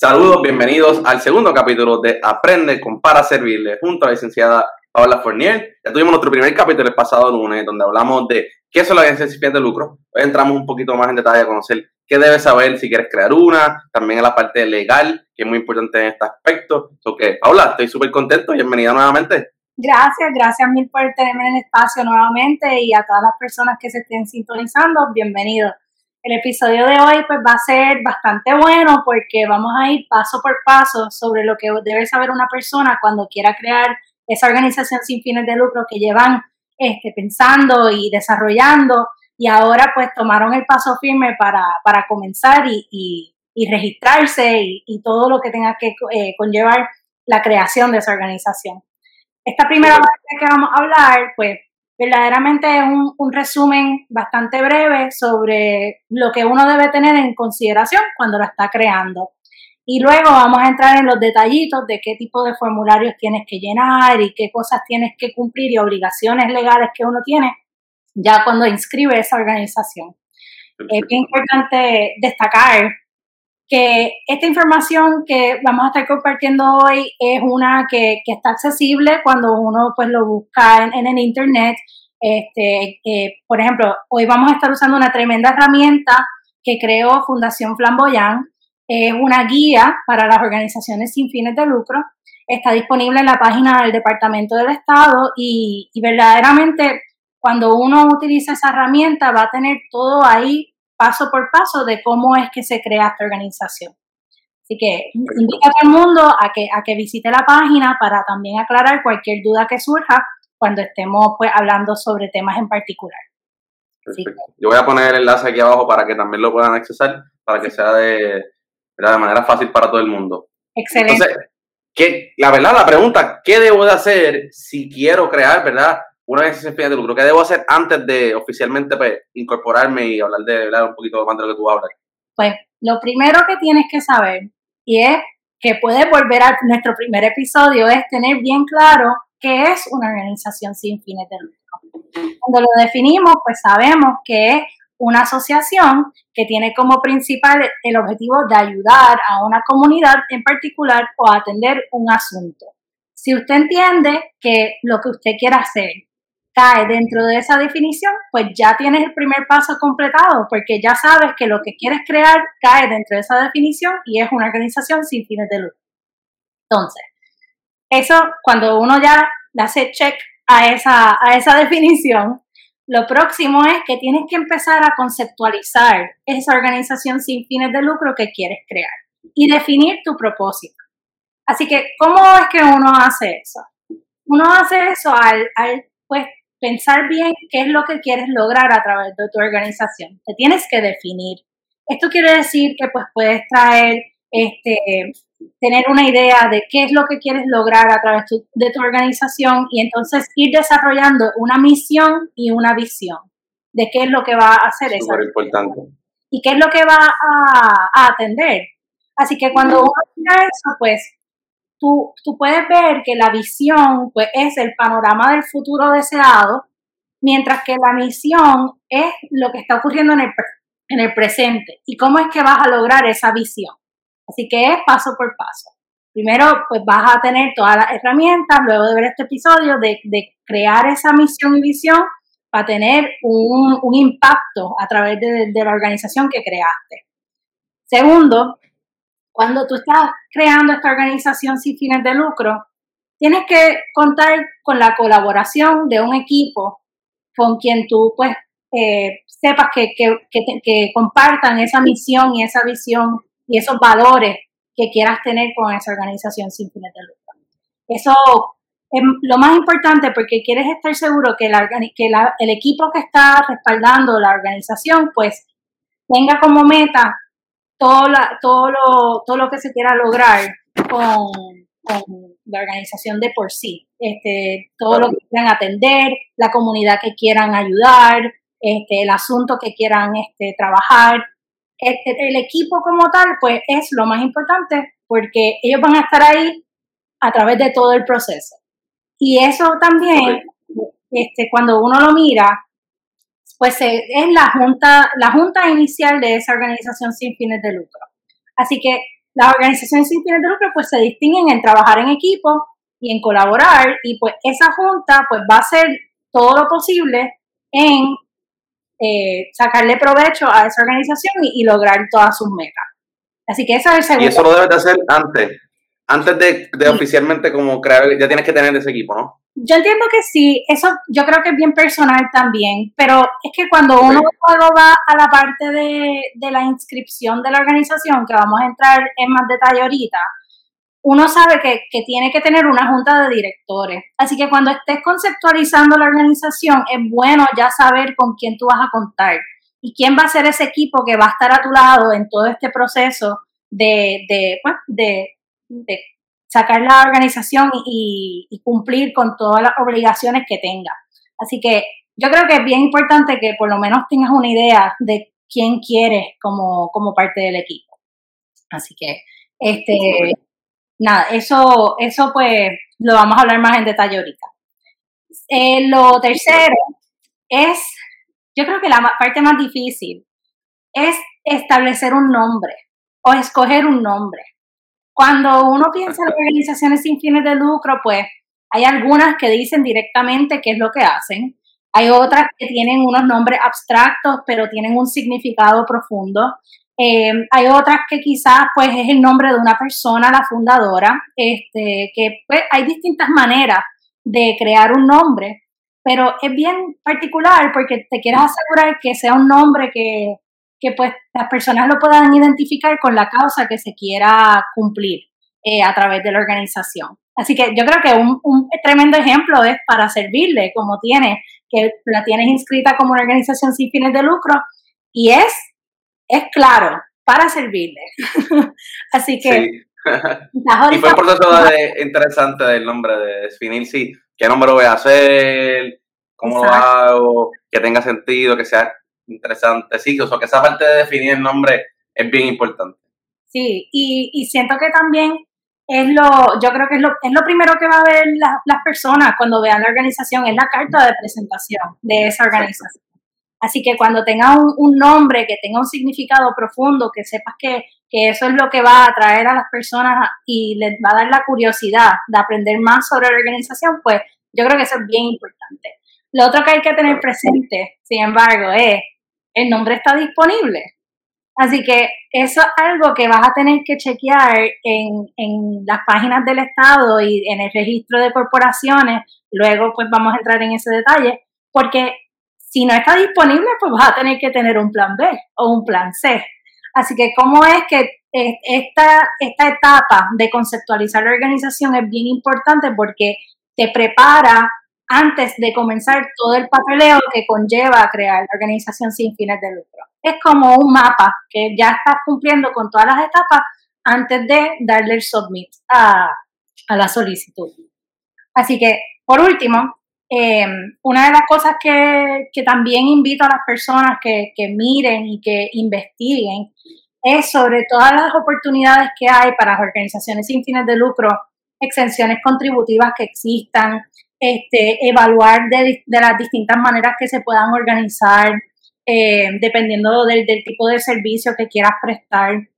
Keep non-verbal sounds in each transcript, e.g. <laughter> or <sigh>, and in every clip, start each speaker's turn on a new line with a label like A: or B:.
A: Saludos, bienvenidos al segundo capítulo de Aprende con para servirle junto a la licenciada Paula Fournier. Ya tuvimos nuestro primer capítulo el pasado lunes donde hablamos de qué son las agencias sin de lucro. Hoy entramos un poquito más en detalle a conocer qué debes saber si quieres crear una, también a la parte legal, que es muy importante en este aspecto. So Paula, estoy súper contento bienvenida nuevamente.
B: Gracias, gracias mil por tenerme en el espacio nuevamente y a todas las personas que se estén sintonizando, bienvenidos. El episodio de hoy pues va a ser bastante bueno porque vamos a ir paso por paso sobre lo que debe saber una persona cuando quiera crear esa organización sin fines de lucro que llevan este, pensando y desarrollando y ahora pues tomaron el paso firme para, para comenzar y, y, registrarse y, todo lo que tenga que eh, conllevar la creación de esa organización. Esta primera parte que vamos a hablar pues verdaderamente es un, un, resumen bastante breve sobre lo que uno debe tener en consideración cuando lo está creando. Y luego vamos a entrar en los detallitos de qué tipo de formularios tienes que llenar y qué cosas tienes que cumplir y obligaciones legales que uno tiene ya cuando inscribe esa organización. Es bien importante destacar que esta información que vamos a estar compartiendo hoy es una que, que está accesible cuando uno pues lo busca en, el internet. Este, eh, por ejemplo, hoy vamos a estar usando una tremenda herramienta que creó Fundación Flamboyant. Es una guía para las organizaciones sin fines de lucro. Está disponible en la página del Departamento del Estado y, y verdaderamente cuando uno utiliza esa herramienta va a tener todo ahí paso por paso de cómo es que se crea esta organización. Así que invito a todo el mundo a que, a que visite la página para también aclarar cualquier duda que surja cuando estemos pues, hablando sobre temas en particular.
A: Yo voy a poner el enlace aquí abajo para que también lo puedan accesar, para que sea de, de manera fácil para todo el mundo.
B: Excelente. Entonces,
A: ¿qué, la verdad, la pregunta, ¿qué debo de hacer si quiero crear, verdad, una vez se de lucro, ¿qué debo hacer antes de oficialmente pues, incorporarme y hablar de hablar un poquito más de lo que tú hablas?
B: Pues lo primero que tienes que saber, y es que puedes volver a nuestro primer episodio, es tener bien claro qué es una organización sin fines de lucro. Cuando lo definimos, pues sabemos que es una asociación que tiene como principal el objetivo de ayudar a una comunidad en particular o atender un asunto. Si usted entiende que lo que usted quiere hacer cae dentro de esa definición, pues ya tienes el primer paso completado, porque ya sabes que lo que quieres crear cae dentro de esa definición y es una organización sin fines de lucro. Entonces, eso cuando uno ya hace check a esa, a esa <laughs> definición, lo próximo es que tienes que empezar a conceptualizar esa organización sin fines de lucro que quieres crear y definir tu propósito. Así que, ¿cómo es que uno hace eso? Uno hace eso al, al pues, pensar bien qué es lo que quieres lograr a través de tu organización. Te tienes que definir. Esto quiere decir que pues puedes traer, este, tener una idea de qué es lo que quieres lograr a través de tu organización y entonces ir desarrollando una misión y una visión de qué es lo que va a hacer
A: eso. importante.
B: Y qué es lo que va a, a atender. Así que cuando uno mira eso, pues tú, tú puedes ver que la visión pues, es el panorama del futuro deseado, mientras que la misión es lo que está ocurriendo en el, en el presente y cómo es que vas a lograr esa visión. Así que es paso por paso. Primero, pues vas a tener todas las herramientas, luego de ver este episodio, de, de crear esa misión y visión para tener un, un impacto a través de, de la organización que creaste. Segundo, cuando tú estás creando esta organización sin fines de lucro, tienes que contar con la colaboración de un equipo con quien tú pues eh, sepas que, que, compartan esa misión y esa visión y esos valores que quieras tener con esa organización sin fines de lucro. Eso es lo más importante porque quieres estar seguro que, que el equipo que está respaldando la organización pues tenga como meta todo, la, todo, lo, todo lo que se quiera lograr con, la organización de por sí. Este, todo lo que quieran atender, la comunidad que quieran ayudar, este, el asunto que quieran este, trabajar. Este, el equipo como tal, pues es lo más importante porque ellos van a estar ahí a través de todo el proceso. Y eso también, este, cuando uno lo mira, pues eh, es la junta, la junta inicial de esa organización sin fines de lucro. Así que las organizaciones sin fines de lucro pues se distinguen en trabajar en equipo y en colaborar y pues esa junta pues va a hacer todo lo posible en eh, sacarle provecho a esa organización y, lograr todas sus metas. Así que eso es el segundo.
A: Y eso lo debes de hacer antes, antes de, oficialmente como crear, ya tienes que tener ese equipo, ¿no?
B: Yo entiendo que sí, eso yo creo que es bien personal también, pero es que cuando uno va a la parte de, de la inscripción de la organización, que vamos a entrar en más detalle ahorita, uno sabe que, que, tiene que tener una junta de directores. Así que cuando estés conceptualizando la organización, es bueno ya saber con quién tú vas a contar y quién va a ser ese equipo que va a estar a tu lado en todo este proceso de, de, de, de sacar la organización y, y, cumplir con todas las obligaciones que tenga. Así que yo creo que es bien importante que por lo menos tengas una idea de quién quieres como, como parte del equipo. Así que, este, nada, eso, eso pues lo vamos a hablar más en detalle ahorita. Eh, lo tercero es, yo creo que la parte más difícil es establecer un nombre o escoger un nombre. Cuando uno piensa en organizaciones sin fines de lucro, pues hay algunas que dicen directamente qué es lo que hacen. Hay otras que tienen unos nombres abstractos, pero tienen un significado profundo. Eh, hay otras que quizás pues es el nombre de una persona, la fundadora, este, que pues, hay distintas maneras de crear un nombre, pero es bien particular porque te quieres asegurar que sea un nombre que, que pues las personas lo puedan identificar con la causa que se quiera cumplir eh, a través de la organización. Así que yo creo que un, un, tremendo ejemplo es para servirle, como tiene, que la tienes inscrita como una organización sin fines de lucro, y es es claro para servirle. <laughs> Así que... Sí. <laughs> <laughs>
A: y fue un proceso de, interesante del nombre, de definir si, qué nombre voy a hacer, cómo lo hago, que tenga sentido, que sea interesante. Sí, o sea, que esa parte de definir el nombre es bien importante.
B: Sí, y, y siento que también es lo, yo creo que es lo, es lo primero que va a ver las personas cuando vean la organización, es la carta de presentación de esa organización. Así que cuando tenga un, nombre que tenga un significado profundo, que sepas que, eso es lo que va a atraer a las personas y les va a dar la curiosidad de aprender más sobre la organización, pues yo creo que eso es bien importante. Lo otro que hay que tener presente, sin embargo, es el nombre está disponible. Así que eso es algo que vas a tener que chequear en, en las páginas del Estado y en el registro de corporaciones. Luego, pues vamos a entrar en ese detalle, porque si no está disponible, pues vas a tener que tener un plan B o un plan C. Así que, ¿cómo es que esta, esta etapa de conceptualizar la organización es bien importante porque te prepara antes de comenzar todo el papeleo que conlleva crear la organización sin fines de lucro. Es como un mapa que ya estás cumpliendo con todas las etapas antes de darle el submit a, la solicitud. Así que, por último, eh, una de las cosas que, que, también invito a las personas que, que miren y que investiguen es sobre todas las oportunidades que hay para las organizaciones sin fines de lucro, exenciones contributivas que existan, este, evaluar de, las distintas maneras que se puedan organizar, eh, dependiendo del, del, tipo de servicio que quieras prestar,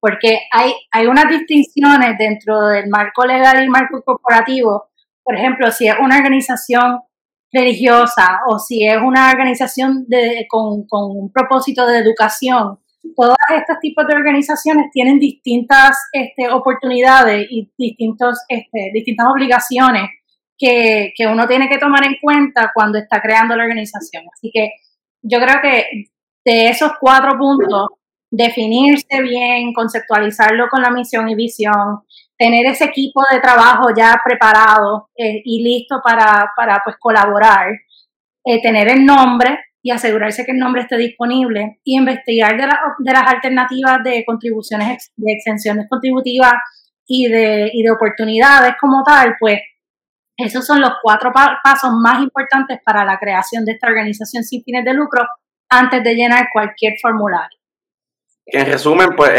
B: porque hay, hay unas distinciones dentro del marco legal y marco corporativo. Por ejemplo, si es una organización religiosa o si es una organización de, con, un propósito de educación, todos estos tipos de organizaciones tienen distintas este, oportunidades y distintos, este, distintas obligaciones que, uno tiene que tomar en cuenta cuando está creando la organización. Así que yo creo que de esos cuatro puntos, definirse bien, conceptualizarlo con la misión y visión, tener ese equipo de trabajo ya preparado eh, y listo para, para pues, colaborar, eh, tener el nombre y asegurarse que el nombre esté disponible y investigar de, de las alternativas de contribuciones, de exenciones contributivas y de, y de oportunidades como tal, pues esos son los cuatro pasos más importantes para la creación de esta organización sin fines de lucro antes de llenar cualquier formulario
A: en resumen, pues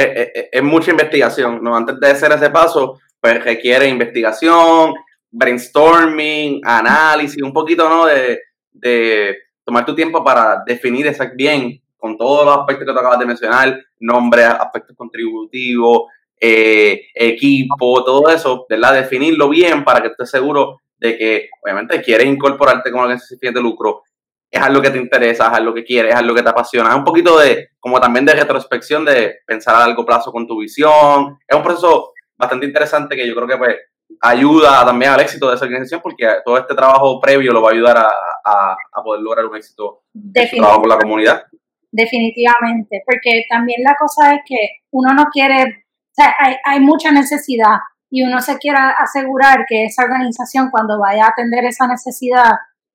A: es, mucha investigación, ¿no? Antes de hacer ese paso, pues requiere investigación, brainstorming, análisis, un poquito, ¿no? De, de tomar tu tiempo para definir exactamente bien, con todos los aspectos que tú acabas de mencionar, nombre, aspectos contributivos, eh, equipo, todo eso, ¿verdad? Definirlo bien para que estés seguro de que, obviamente, quieres incorporarte con organización de lucro, es algo que te interesa, es algo que quieres, es algo que te apasiona. Es un poquito de, como también de retrospección, de pensar a largo plazo con tu visión. Es un proceso bastante interesante que yo creo que pues, ayuda también al éxito de esa organización porque todo este trabajo previo lo va a ayudar a, a, poder lograr un éxito de trabajo con la comunidad.
B: Definitivamente, porque también la cosa es que uno no quiere, o sea, hay, hay mucha necesidad y uno se quiere asegurar que esa organización cuando vaya a atender esa necesidad,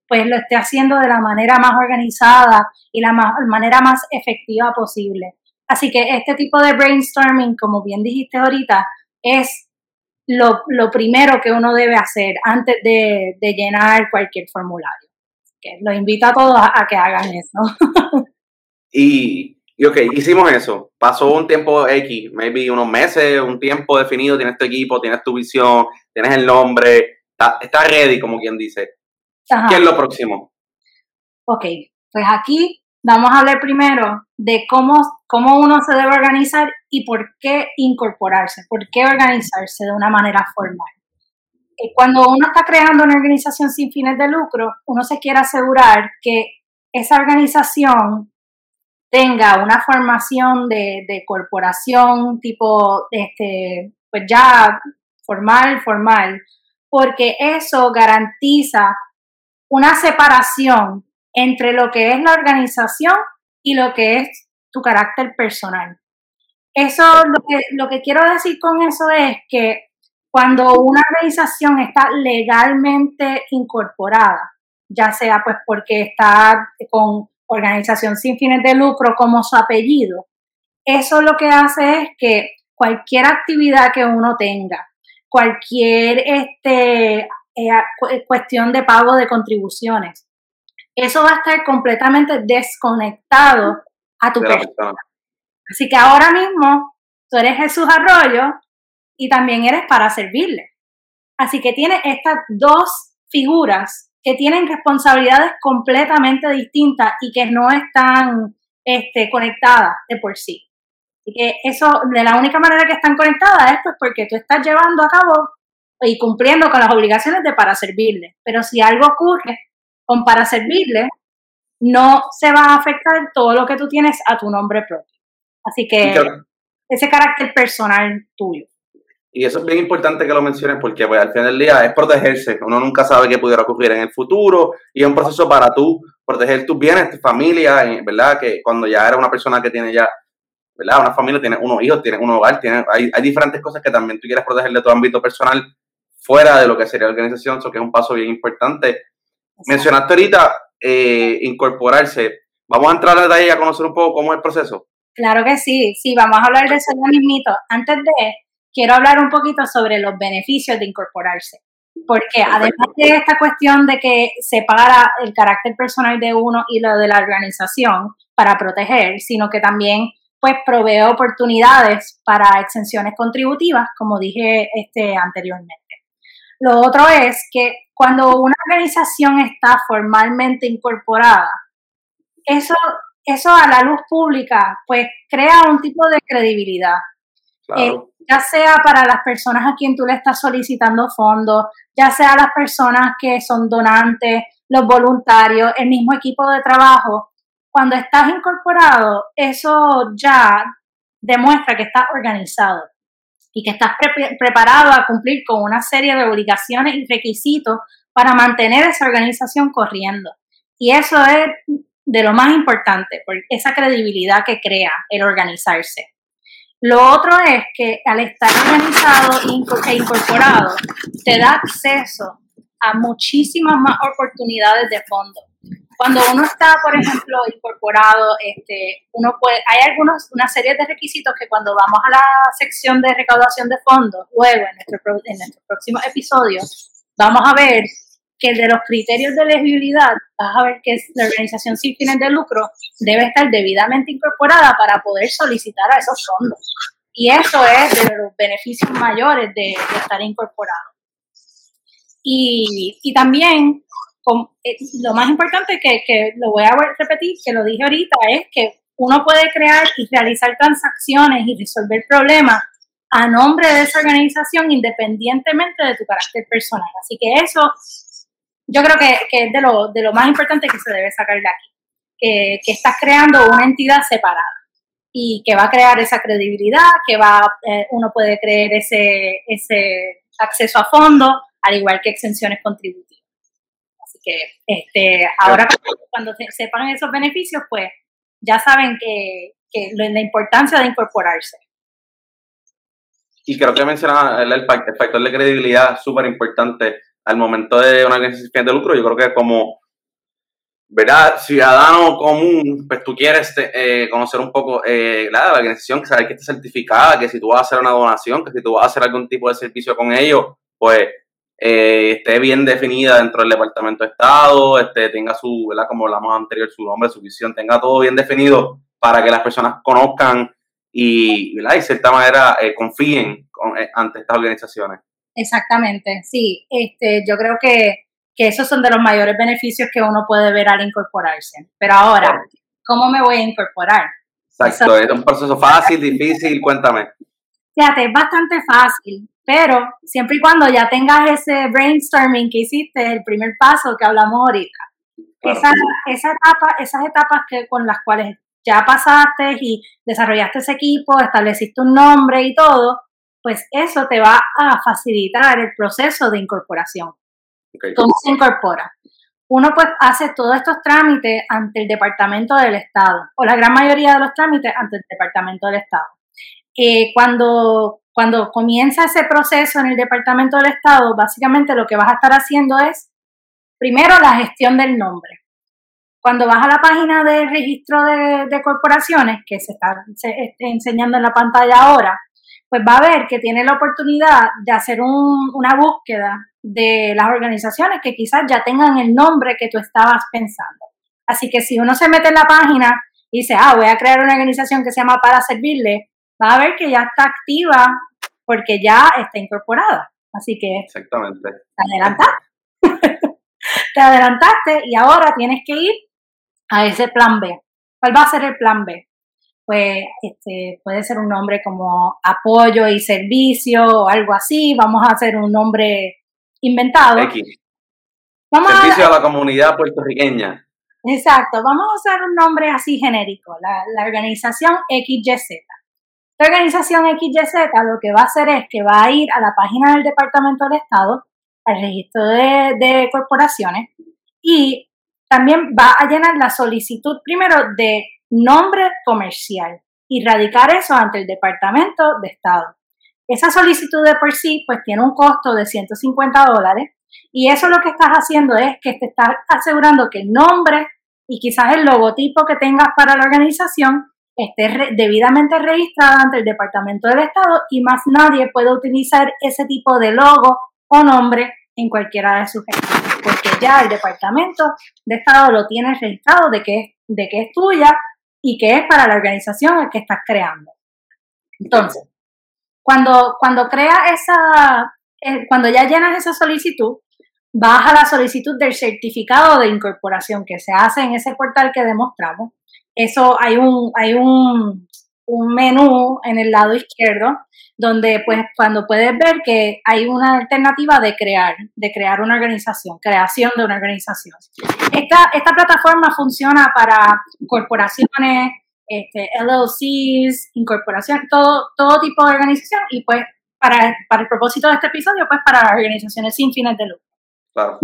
B: pues lo esté haciendo de la manera más organizada y la manera más efectiva posible. Así que este tipo de brainstorming, como bien dijiste ahorita, es lo, primero que uno debe hacer antes de, llenar cualquier formulario. Que invito a todos a, que hagan eso.
A: y, y ok, hicimos eso. Pasó un tiempo X, maybe unos meses, un tiempo definido, tienes tu equipo, tienes tu visión, tienes el nombre, está, ready, como quien dice. ¿Qué es lo próximo?
B: Ok, pues aquí vamos a hablar primero de cómo, cómo uno se debe organizar y por qué incorporarse, por qué organizarse de una manera formal. Eh, cuando uno está creando una organización sin fines de lucro, uno se quiere asegurar que esa organización tenga una formación de, de corporación tipo, este, pues ya formal, formal, porque eso garantiza una separación entre lo que es la organización y lo que es tu carácter personal. Eso, lo que, lo que quiero decir con eso es que cuando una organización está legalmente incorporada, ya sea pues porque está con organización sin fines de lucro como su apellido, eso lo que hace es que cualquier actividad que uno tenga, cualquier este, eh, cuestión de pago de contribuciones, eso va a estar completamente desconectado a tu persona. Así que ahora mismo tú eres Jesús Arroyo y también eres para servirle. Así que tiene estas dos figuras que tienen responsabilidades completamente distintas y que no están este, conectadas de por sí. Así que eso, de la única manera que están conectadas es pues porque tú estás llevando a cabo y cumpliendo con las obligaciones de para servirle. Pero si algo ocurre con para servirle, no se va a afectar todo lo que tú tienes a tu nombre propio. Así que ese carácter personal tuyo.
A: Y eso es bien importante que lo menciones porque pues, al final del día es protegerse. Uno nunca sabe qué pudiera ocurrir en el futuro y es un proceso para tú proteger tus bienes, tu familia, eh, ¿verdad? Que cuando ya eres una persona que tiene ya, ¿verdad? Una familia, tiene unos hijos, tiene un hogar, tiene, hay, hay diferentes cosas que también tú quieres proteger de tu ámbito personal fuera de lo que sería la organización, eso que es un paso bien importante. Mencionaste ahorita eh, incorporarse. Vamos a entrar a detalle a conocer un poco cómo es el proceso.
B: Claro que sí, sí, vamos a hablar de eso ya mismito. Antes de, quiero hablar un poquito sobre los beneficios de incorporarse. Porque además de esta cuestión de que separa el carácter personal de uno y lo de la organización para proteger, sino que también pues provee oportunidades para exenciones contributivas, como dije este, anteriormente. Lo otro es que cuando una organización está formalmente incorporada, eso eso a la luz pública, pues crea un tipo de credibilidad. Eh, ya sea para las personas a quien tú le estás solicitando fondos, ya sea las personas que son donantes, los voluntarios, el mismo equipo de trabajo. Cuando estás incorporado, eso ya demuestra que estás organizado y que estás preparado a cumplir con una serie de obligaciones y requisitos para mantener esa organización corriendo. Y eso es de lo más importante, por esa credibilidad que crea el organizarse. Lo otro es que al estar organizado e incorporado, te da acceso a muchísimas más oportunidades de fondo. Cuando uno está, por ejemplo, incorporado, este, uno puede, hay algunos, una serie de requisitos que cuando vamos a la sección de recaudación de fondos, luego en nuestro, en nuestro próximo episodio, vamos a ver que de los criterios de elegibilidad vas a ver que la organización sin fines de lucro debe estar debidamente incorporada para poder solicitar a esos fondos. Y eso es de los beneficios mayores de, estar incorporado. Y, y también, eh, lo más importante que, que lo voy a repetir, que lo dije ahorita, es que uno puede crear y realizar transacciones y resolver problemas a nombre de esa organización independientemente de tu carácter personal. Así que eso yo creo que, es de lo, de lo más importante que se debe sacar de aquí, que, que estás creando una entidad separada y que va a crear esa credibilidad, que va eh, uno puede creer ese, ese acceso a fondos, al igual que exenciones contributivas. Así que este, ahora cuando sepan esos beneficios, pues ya saben que, que la importancia de incorporarse.
A: Y creo que mencionaba el, el factor de credibilidad súper importante al momento de una organización de lucro. Yo creo que como ¿verdad? Ciudadano común, pues tú quieres eh, conocer un poco eh, la, organización, saber que está certificada, que si tú vas a hacer una donación, que si tú vas a hacer algún tipo de servicio con ellos, pues eh, esté bien definida dentro del Departamento de Estado, este, tenga su. Como hablamos anterior, su nombre, su visión, tenga todo bien definido para que las personas conozcan y, de cierta manera confíen ante estas organizaciones.
B: Exactamente, sí. Este, yo creo que que esos son de los mayores beneficios que uno puede ver al incorporarse. Pero ahora, ¿cómo me voy a incorporar?
A: Exacto, es un proceso fácil, difícil, cuéntame.
B: Fíjate, es bastante fácil, pero siempre y cuando ya tengas ese brainstorming que hiciste, el primer paso que hablamos ahorita. Esa, etapa, esas etapas que, con las cuales ya pasaste y desarrollaste ese equipo, estableciste un nombre y todo, pues eso te va a facilitar el proceso de incorporación. ¿Cómo se incorpora? Uno pues hace todos estos trámites ante el Departamento del Estado, o la gran mayoría de los trámites ante el Departamento del Estado. Eh, cuando, cuando comienza ese proceso en el Departamento del Estado, básicamente lo que vas a estar haciendo es, primero, la gestión del nombre. Cuando vas a la página del registro de, corporaciones, que se está enseñando en la pantalla ahora, pues va a ver que tiene la oportunidad de hacer una búsqueda de las organizaciones que quizás ya tengan el nombre que tú estabas pensando. Así que si uno se mete en la página y dice, ah, voy a crear una organización que se llama Para Servirle, va a ver que ya está activa porque ya está incorporada. Así que
A: Exactamente.
B: te adelantaste. <laughs> te adelantaste y ahora tienes que ir a ese plan B. ¿Cuál va a ser el plan B? Pues este, puede ser un nombre como apoyo y servicio o algo así. Vamos a hacer un nombre inventado.
A: servicio a, la comunidad puertorriqueña.
B: Exacto, vamos a usar un nombre así genérico, la, organización XYZ. La organización XYZ lo que va a hacer es que va a ir a la página del Departamento del Estado, al registro de, de corporaciones, y también va a llenar la solicitud primero de nombre comercial y radicar eso ante el Departamento de Estado. Esa solicitud de por sí pues tiene un costo de 150 dólares y eso lo que estás haciendo es que te estás asegurando que el nombre y quizás el logotipo que tengas para la organización esté debidamente registrado ante el Departamento del Estado y más nadie puede utilizar ese tipo de logo o nombre en cualquiera de sus porque ya el Departamento de Estado lo tiene registrado de que, de que es tuya y que es para la organización que estás creando. Entonces, cuando, cuando creas esa, eh, cuando ya llenas esa solicitud, vas a la solicitud del certificado de incorporación que se hace en ese portal que demostramos. Eso hay un, hay un, un menú en el lado izquierdo donde pues cuando puedes ver que hay una alternativa de crear, de crear una organización, creación de una organización. Esta, esta plataforma funciona para corporaciones, este, LLCs, incorporación, todo, todo tipo de organización y pues para, para el propósito de este episodio, pues para organizaciones sin fines de lucro.
A: Claro.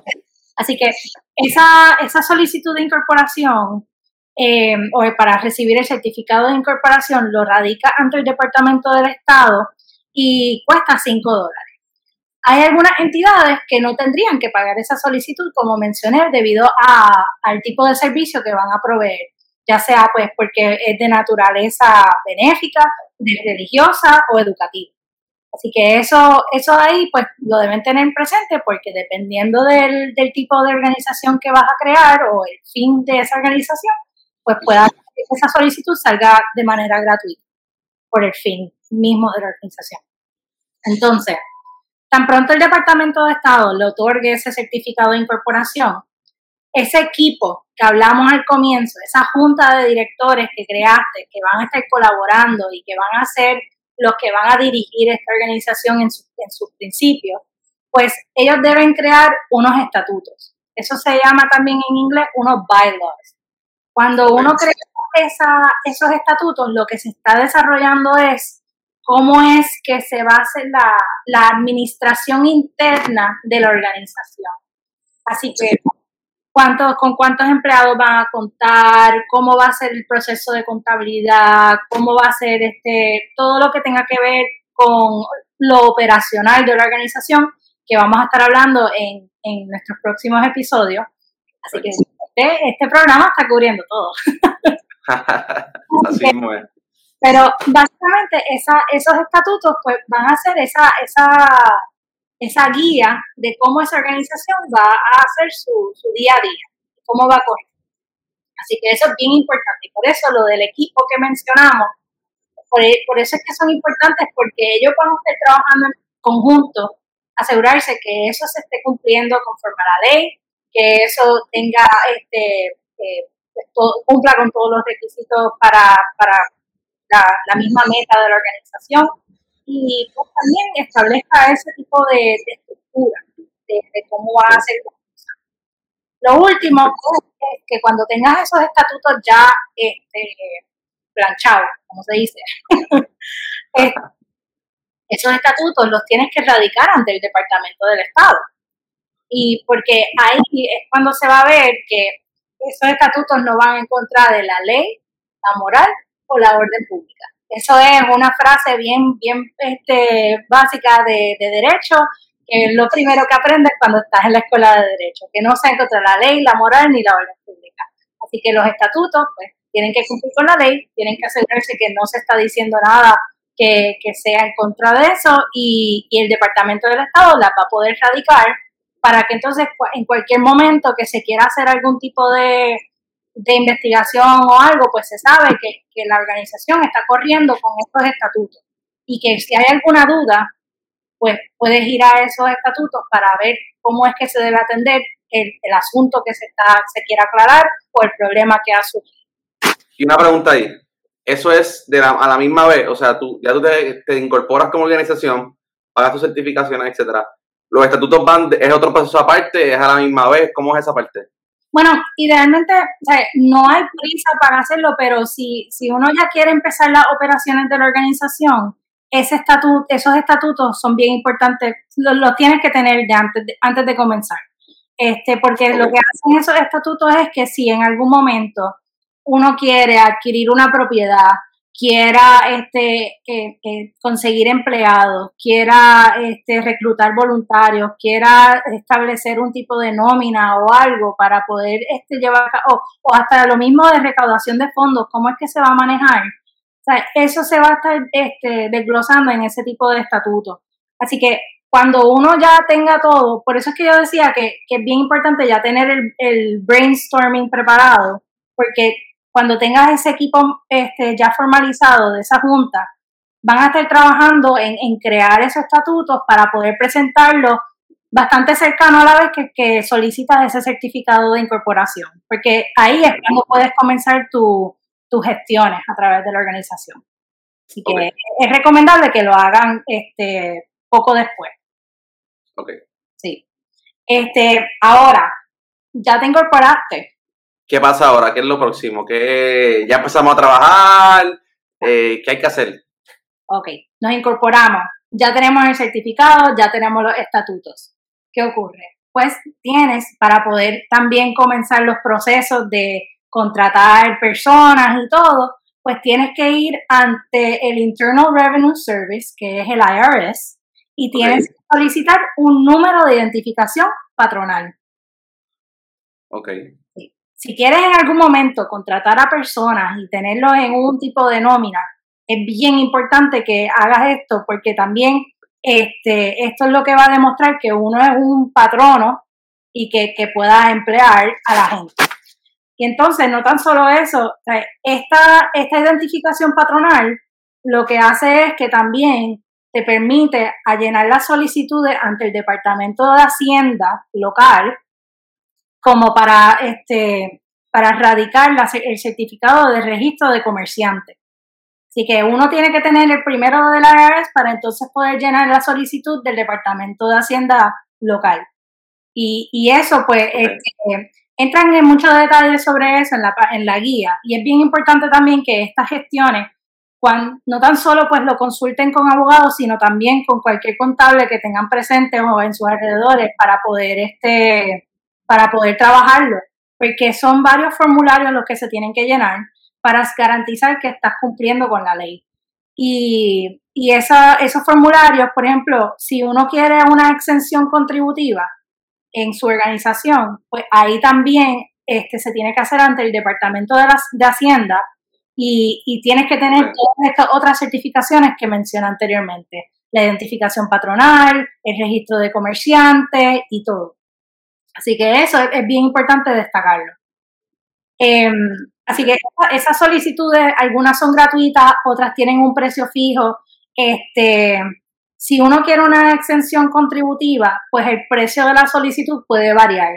B: Así que esa, esa solicitud de incorporación eh, o para recibir el certificado de incorporación lo radica ante el Departamento del Estado y cuesta 5 dólares. Hay algunas entidades que no tendrían que pagar esa solicitud, como mencioné, debido a, al tipo de servicio que van a proveer, ya sea pues porque es de naturaleza benéfica, religiosa o educativa. Así que eso, eso ahí pues lo deben tener presente porque dependiendo del tipo de organización que vas a crear o el fin de esa organización, pues pueda esa solicitud salga de manera gratuita por el fin mismo de la organización. Entonces, tan pronto el Departamento de Estado le otorgue ese certificado de incorporación, ese equipo que hablamos al comienzo, esa junta de directores que creaste, que van a estar colaborando y que van a hacer los que van a dirigir esta organización en, en sus principios, pues ellos deben crear unos estatutos. Eso se llama también en inglés unos bylaws. Cuando uno crea esos estatutos, lo que se está desarrollando es cómo es que se va a hacer la, la administración interna de la organización. Así que cuántos, con cuántos empleados van a contar, cómo va a ser el proceso de contabilidad, cómo va a ser este, todo lo que tenga que ver con lo operacional de la organización, que vamos a estar hablando en, en nuestros próximos episodios. Así que este, este programa está cubriendo todo. <laughs> Así es. Pero básicamente esa, esos estatutos pues van a ser esa, esa, esa guía de cómo esa organización va a hacer su, su día a día, cómo va a correr. Así que eso es bien importante. Y por eso lo del equipo que mencionamos, por, por eso es que son importantes, porque ellos van a estar trabajando en conjunto asegurarse que eso se esté cumpliendo conforme a la ley, que eso tenga, este, eh, cumpla con todos los requisitos para, para la, misma meta de la organización y pues, también establezca ese tipo de, estructura de, cómo va a ser la cosa. Lo último es que cuando tengas esos estatutos ya este, planchados, como se dice, <laughs> esos estatutos los tienes que radicar ante el Departamento del Estado. Y porque ahí es cuando se va a ver que esos estatutos no van en contra de la ley, la moral o la orden pública. Eso es una frase bien, bien este, básica de, de derecho, que es lo primero que aprendes cuando estás en la escuela de derecho, que no se contra la ley, la moral ni la orden pública. Así que los estatutos, pues, tienen que cumplir con la ley, tienen que asegurarse que no se está diciendo nada que, sea en contra de eso y, el Departamento del Estado la va a poder radicar para que entonces en cualquier momento que se quiera hacer algún tipo de, investigación o algo, pues se sabe que, la organización está corriendo con estos estatutos y que si hay alguna duda, pues puedes ir a esos estatutos para ver cómo es que se debe atender el, asunto que se, está, se quiera aclarar o el problema que ha surgido.
A: Y una pregunta ahí eso es de la, a la misma vez, o sea, tú ya tú te, incorporas como organización, pagas tus certificaciones, etcétera. Los estatutos van, es otro proceso aparte, es a la misma vez, ¿cómo es esa parte?
B: Bueno, idealmente no hay prisa para hacerlo, pero si, si uno ya quiere empezar las operaciones de la organización, ese estatuto, esos estatutos son bien importantes, los, tienes que tener ya antes de, antes de comenzar. Este, porque lo que hacen esos estatutos es que si en algún momento uno quiere adquirir una propiedad, quiera este, eh, eh, conseguir empleados, quiera este, reclutar voluntarios, quiera establecer un tipo de nómina o algo para poder este, llevar o, o hasta lo mismo de recaudación de fondos, cómo es que se va a manejar. eso se va a estar este, desglosando en ese tipo de estatutos. Así que cuando uno ya tenga todo, por eso es que yo decía que, es bien importante ya tener el, el brainstorming preparado, porque cuando tengas ese equipo este, ya formalizado de esa junta, van a estar trabajando en, crear esos estatutos para poder presentarlo bastante cercano a la vez que, solicitas ese certificado de incorporación, porque ahí es cuando puedes comenzar tus gestiones a través de la organización. Así que es recomendable que lo hagan este, poco después.
A: Ok.
B: Sí. Este, ahora, ya te incorporaste.
A: ¿Qué pasa ahora? ¿Qué es lo próximo? ¿Qué, ¿Ya empezamos a trabajar? Eh, ¿Qué hay que hacer?
B: Ok, nos incorporamos. Ya tenemos el certificado, ya tenemos los estatutos. ¿Qué ocurre? Pues tienes para poder también comenzar los procesos de contratar personas y todo, pues tienes que ir ante el Internal Revenue Service, que es el IRS, y tienes que solicitar un número de identificación patronal.
A: Ok
B: si quieres en algún momento contratar a personas y tenerlos en un tipo de nómina, es bien importante que hagas esto porque también este, esto es lo que va a demostrar que uno es un patrono y que, pueda emplear a la gente. Y entonces, no tan solo eso, esta, esta identificación patronal lo que hace es que también te permite llenar las solicitudes ante el Departamento de Hacienda local como para, este, para radicar el certificado de registro de comerciante. Así que uno tiene que tener el primero de la IRS para entonces poder llenar la solicitud del Departamento de Hacienda local. Y, y eso, pues, este, entran en muchos detalles sobre eso en la, en la guía. Y es bien importante también que estas gestiones, cuando, no tan solo pues lo consulten con abogados, sino también con cualquier contable que tengan presente o en sus alrededores para poder, este, para poder trabajarlo. Porque son varios formularios los que se tienen que llenar para garantizar que estás cumpliendo con la ley. Y, y esa, esos formularios, por ejemplo, si uno quiere una exención contributiva en su organización, pues ahí también este, se tiene que hacer ante el Departamento de, de Hacienda y, y, tienes que tener todas estas otras certificaciones que mencioné anteriormente, la identificación patronal, el registro de comerciante y todo. Así que eso es, bien importante destacarlo. Em, Así que esas solicitudes, algunas son gratuitas, otras tienen un precio fijo. Este, si uno quiere una exención contributiva, pues el precio de la solicitud puede variar.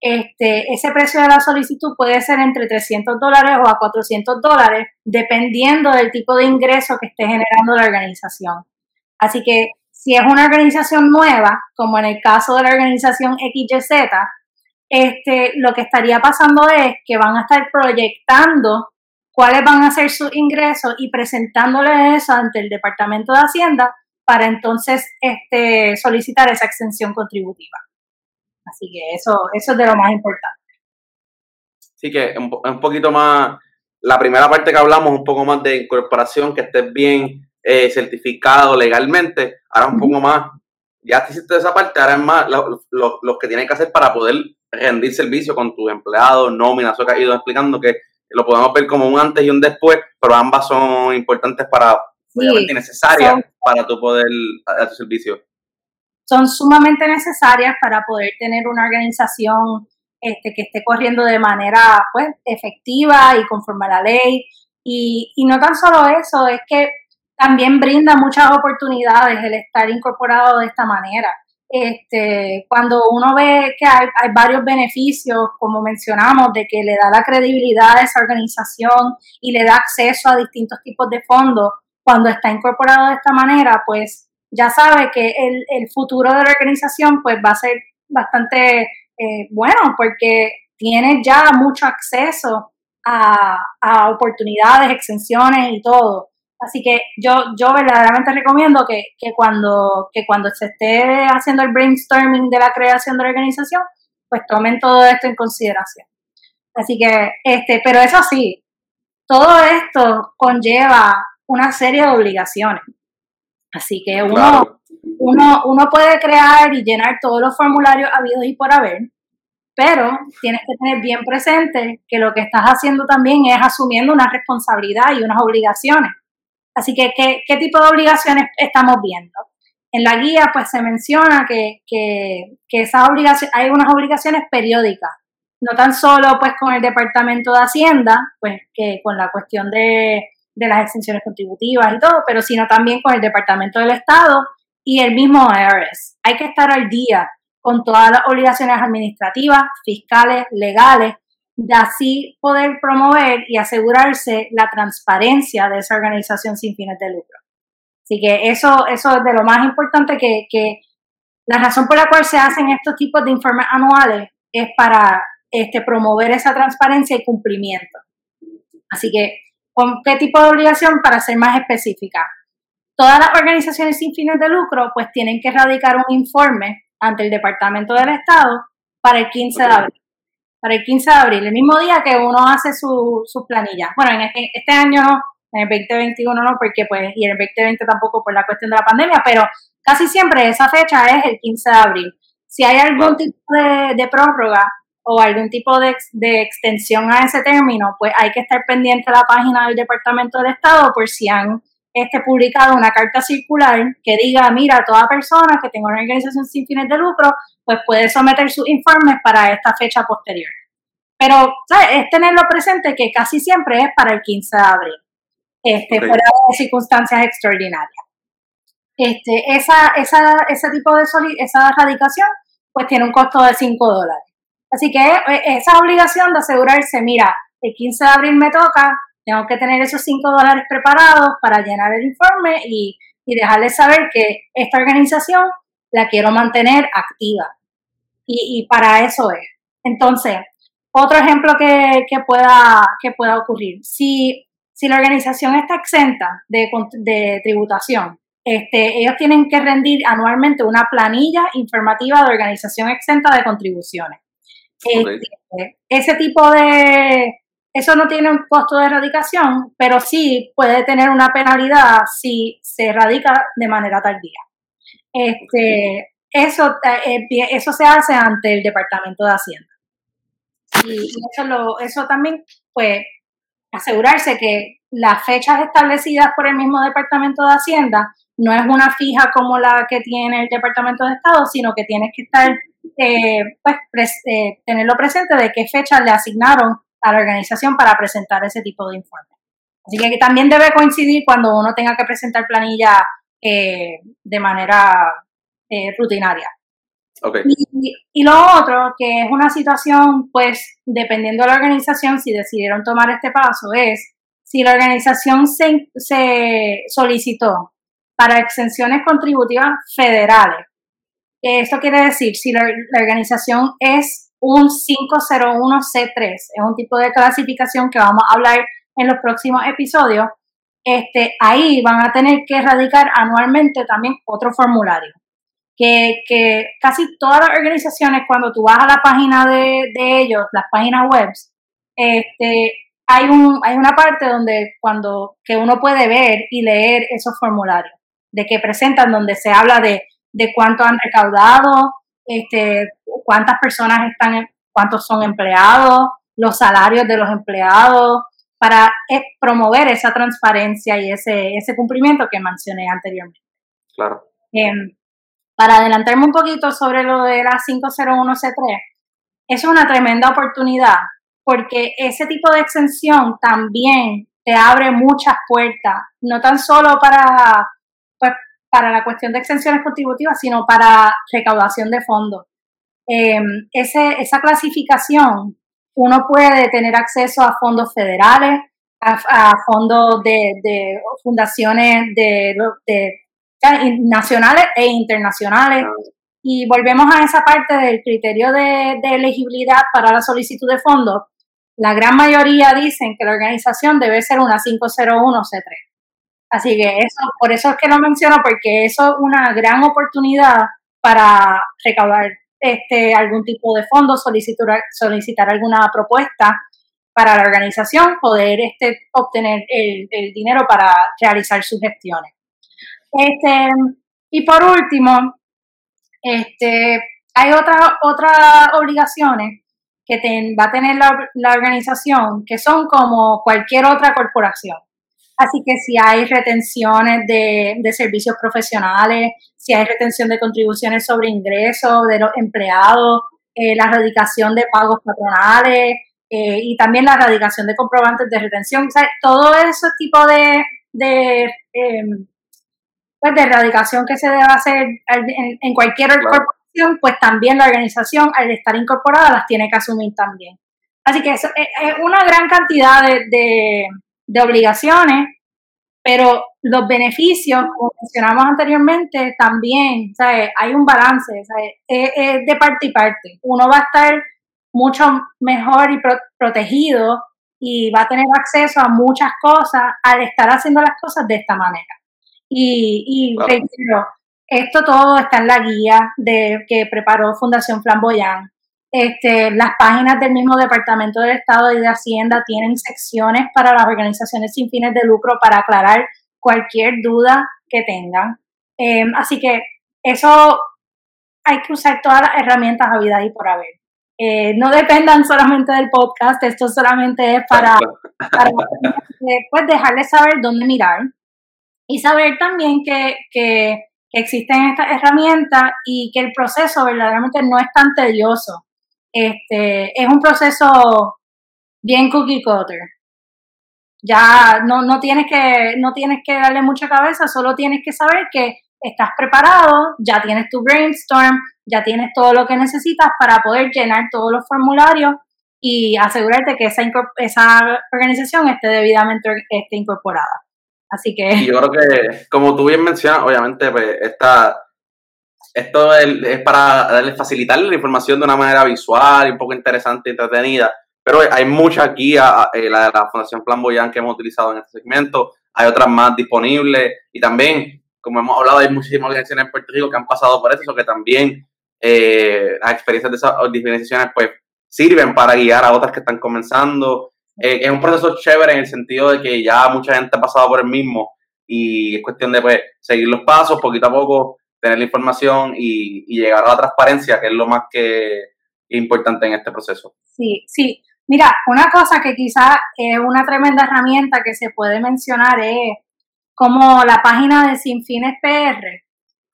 B: Este, ese precio de la solicitud puede ser entre 300 dólares o a 400 dólares, dependiendo del tipo de ingreso que esté generando la organización. Así que si es una organización nueva, como en el caso de la organización XYZ, este, lo que estaría pasando es que van a estar proyectando cuáles van a ser sus ingresos y presentándole eso ante el Departamento de Hacienda para entonces este, solicitar esa extensión contributiva. Así que eso, eso es de lo más importante.
A: Sí, que un, un poquito más, la primera parte que hablamos, un poco más de incorporación, que estés bien eh, certificado legalmente, ahora un poco más, ya te hiciste esa parte, ahora es más lo, que tienes que hacer para poder rendir servicio con tus empleados, nóminas, eso que ha ido explicando que lo podemos ver como un antes y un después, pero ambas son importantes para, obviamente necesarias para tu poder dar tu servicio.
B: Son sumamente necesarias para poder tener una organización este, que esté corriendo de manera pues, efectiva y conforme a la ley. Y, y no tan solo eso, es que también brinda muchas oportunidades el estar incorporado de esta manera. Este, cuando uno ve que hay, varios beneficios, como mencionamos, de que le da la credibilidad a esa organización y le da acceso a distintos tipos de fondos, cuando está incorporado de esta manera, pues ya sabe que el, futuro de la organización pues va a ser bastante eh, bueno porque tiene ya mucho acceso a, a oportunidades, exenciones y todo. Así que yo, yo verdaderamente recomiendo que, cuando, que cuando se esté haciendo el brainstorming de la creación de la organización, pues tomen todo esto en consideración. Así que, este, pero eso sí, todo esto conlleva una serie de obligaciones. Así que uno, uno, uno puede crear y llenar todos los formularios habidos y por haber, pero tienes que tener bien presente que lo que estás haciendo también es asumiendo una responsabilidad y unas obligaciones. Así que, ¿qué, tipo de obligaciones estamos viendo? En la guía, pues se menciona que, que, que esas obligaciones, hay unas obligaciones periódicas, no tan solo pues con el Departamento de Hacienda, pues que con la cuestión de, de las exenciones contributivas y todo, pero sino también con el Departamento del Estado y el mismo IRS. Hay que estar al día con todas las obligaciones administrativas, fiscales, legales de así poder promover y asegurarse la transparencia de esa organización sin fines de lucro. Así que eso, eso es de lo más importante que, que la razón por la cual se hacen estos tipos de informes anuales es para este, promover esa transparencia y cumplimiento. Así que, ¿con qué tipo de obligación? Para ser más específica. Todas las organizaciones sin fines de lucro pues tienen que radicar un informe ante el Departamento del Estado para el 15 de abril para el 15 de abril, el mismo día que uno hace sus su planillas. Bueno, en este, este, año no, en el 2021 no, porque pues, y en el 2020 tampoco por la cuestión de la pandemia, pero casi siempre esa fecha es el 15 de abril. Si hay algún tipo de, prórroga o algún tipo de, de, extensión a ese término, pues hay que estar pendiente de la página del Departamento del Estado por si han este, publicado una carta circular que diga, mira, toda persona que tenga una organización sin fines de lucro, pues puede someter sus informes para esta fecha posterior. Pero ¿sabes? es tenerlo presente que casi siempre es para el 15 de abril, este, fuera de circunstancias extraordinarias. Este, esa, esa, ese tipo de esa radicación, pues tiene un costo de 5 dólares. Así que eh, esa obligación de asegurarse, mira, el 15 de abril me toca, tengo que tener esos 5 dólares preparados para llenar el informe y, y dejarles saber que esta organización la quiero mantener activa. Y, y para eso es. Entonces, otro ejemplo que, que, pueda, que pueda ocurrir, si, si la organización está exenta de, de tributación, este, ellos tienen que rendir anualmente una planilla informativa de organización exenta de contribuciones. Este, ese tipo de, eso no tiene un costo de erradicación, pero sí puede tener una penalidad si se erradica de manera tardía. Este, eso, eh, eso se hace ante el Departamento de Hacienda. Y, eso, lo, eso también, pues, asegurarse que las fechas establecidas por el mismo Departamento de Hacienda no es una fija como la que tiene el Departamento de Estado, sino que tienes que estar, eh, pues, eh, tenerlo presente de qué fecha le asignaron a la organización para presentar ese tipo de informe. Así que también debe coincidir cuando uno tenga que presentar planilla eh, de manera rutinaria. Y, lo otro, que es una situación, pues, dependiendo de la organización, si decidieron tomar este paso, es si la organización se, solicitó para exenciones contributivas federales. Esto quiere decir, si la, organización es un 501C3, es un tipo de clasificación que vamos a hablar en los próximos episodios, este, ahí van a tener que erradicar anualmente también otro formulario. Que, casi todas las organizaciones, cuando tú vas a la página de, ellos, las páginas web, este, hay, un, hay una parte donde cuando que uno puede ver y leer esos formularios, de que presentan, donde se habla de, de cuánto han recaudado, este, cuántas personas están, cuántos son empleados, los salarios de los empleados, para eh, promover esa transparencia y ese, ese cumplimiento que mencioné anteriormente.
A: Claro.
B: Em, para adelantarme un poquito sobre lo de la 501C3, es una tremenda oportunidad porque ese tipo de exención también te abre muchas puertas, no tan solo para, pues, para la cuestión de exenciones contributivas, sino para recaudación de fondos. Em, esa clasificación, uno puede tener acceso a fondos federales, a, fondos de, de fundaciones de, de nacionales e internacionales. Y volvemos a esa parte del criterio de, elegibilidad para la solicitud de fondos. La gran mayoría dicen que la organización debe ser una 501C3. Así que eso, por eso es que lo menciono, porque eso es una gran oportunidad para recaudar este, algún tipo de fondo, solicitar, solicitar alguna propuesta para la organización, poder este, obtener el, dinero para realizar sus gestiones. Este, y por último, este, hay otras otras obligaciones que va a tener la, organización que son como cualquier otra corporación. Así que si hay retenciones de, servicios profesionales, si hay retención de contribuciones sobre ingresos de los empleados, eh, la erradicación de pagos patronales eh, y también la erradicación de comprobantes de retención, todo ese tipo de, de em, pues, de erradicación que se debe hacer en, cualquier corporación, pues también la organización, al estar incorporada, las tiene que asumir también. Así que es, es una gran cantidad de, obligaciones, pero los beneficios, como mencionamos anteriormente, también, hay un balance, Es, de parte y parte. Uno va a estar mucho mejor y protegido y va a tener acceso a muchas cosas al estar haciendo las cosas de esta manera. Y, y esto todo está en la guía de que preparó Fundación Flamboyán. Este, las páginas del mismo Departamento del Estado y de Hacienda tienen secciones para las organizaciones sin fines de lucro para aclarar cualquier duda que tengan. Em, así que eso hay que usar todas las herramientas a vida y por haber. Eh, no dependan solamente del podcast, esto solamente es para, para pues, dejarles saber dónde mirar, y saber también que, que existen estas herramientas y que el proceso verdaderamente no es tan tedioso. Este, es un proceso bien cookie cutter. Ya no, no, tienes que, no tienes que darle mucha cabeza, solo tienes que saber que estás preparado, ya tienes tu brainstorm, ya tienes todo lo que necesitas para poder llenar todos los formularios y asegurarte que esa, esa organización esté debidamente esté incorporada. Así que...
A: yo creo que, como tú bien mencionas, obviamente, pues, esta, esto es, para darle, facilitarle la información de una manera visual y un poco interesante y entretenida. Pero hay mucha guía, eh, la de la Fundación Plan Boyan que hemos utilizado en este segmento, hay otras más disponibles y también, como hemos hablado, hay muchísimas organizaciones en Puerto Rico que han pasado por eso, que también eh, las experiencias de esas organizaciones pues sirven para guiar a otras que están comenzando. Eh, es un proceso chévere en el sentido de que ya mucha gente ha pasado por el mismo y es cuestión de pues, seguir los pasos poquito a poco, tener la información y, llegar a la transparencia, que es lo más que importante en este proceso.
B: Sí, sí. Mira, una cosa que quizás es una tremenda herramienta que se puede mencionar es como la página de Sinfines PR,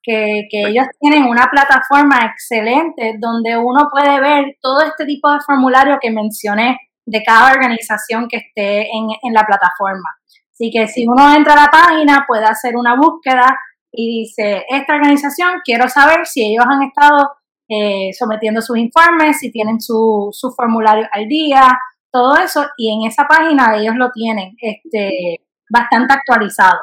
B: que, que ellos tienen una plataforma excelente donde uno puede ver todo este tipo de formulario que mencioné de cada organización que esté en, en la plataforma. Así que si uno entra a la página, puede hacer una búsqueda y dice, esta organización, quiero saber si ellos han estado eh, sometiendo sus informes, si tienen su, su, formulario al día, todo eso, y en esa página ellos lo tienen este, bastante actualizado.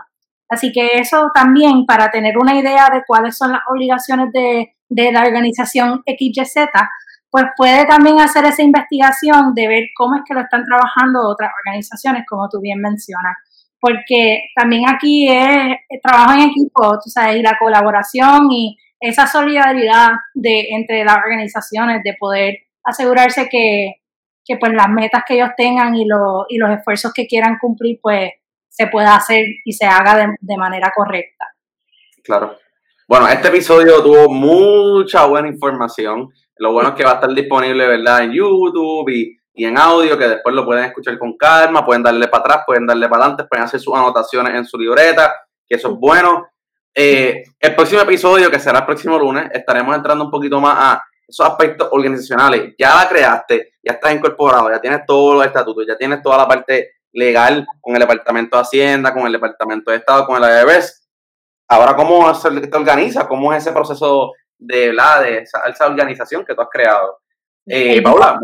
B: Así que eso también, para tener una idea de cuáles son las obligaciones de, de la organización XYZ, pues puede también hacer esa investigación de ver cómo es que lo están trabajando otras organizaciones, como tú bien mencionas porque también aquí es, trabajo en equipo, tú sabes, y la colaboración y esa solidaridad de, entre las organizaciones de poder asegurarse que, que pues las metas que ellos tengan y, lo, y los esfuerzos que quieran cumplir, pues se pueda hacer y se haga de, de manera correcta.
A: Claro. Bueno, este episodio tuvo mucha buena información. Lo bueno es que va a estar disponible, ¿verdad? En YouTube y y en audio, que después lo pueden escuchar con calma, pueden darle para atrás, pueden darle para adelante, pueden hacer sus anotaciones en su libreta, que eso es bueno. Eh, el próximo episodio, que será el próximo lunes, estaremos entrando un poquito más a esos aspectos organizacionales. Ya la creaste, ya estás incorporado, ya tienes todos los estatutos, ya tienes toda la parte legal con el Departamento de Hacienda, con el Departamento de Estado, con el IRS. Ahora, ¿cómo se te organiza? ¿Cómo es ese proceso de, la de esa, organización que tú has creado? Eh, Paula,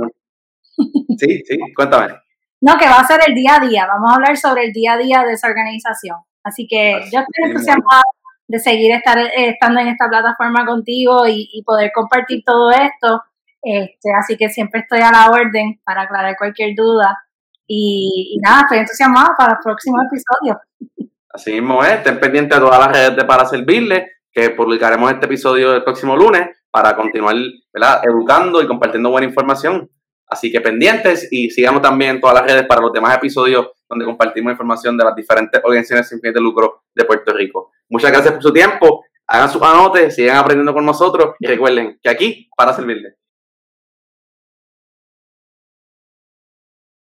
A: Sí, sí, cuéntame.
B: No, que va a ser el día a día. Vamos a hablar sobre el día a día de esa organización. Así que yo estoy entusiasmada de seguir estar, eh, estando en esta plataforma contigo y, poder compartir todo esto. Este, así que siempre estoy a la orden para aclarar cualquier duda. Y, nada, estoy entusiasmada para los próximos episodios.
A: Así mismo es, estén pendientes de todas las redes de Para Servirle, que publicaremos este episodio el próximo lunes para continuar educando y compartiendo buena información. Así que pendientes y sigamos también todas las redes para los demás episodios donde compartimos información de las diferentes organizaciones sin fines de lucro de Puerto Rico. Muchas gracias por su tiempo. Hagan sus anotes, sigan aprendiendo con nosotros y recuerden que aquí para servirles.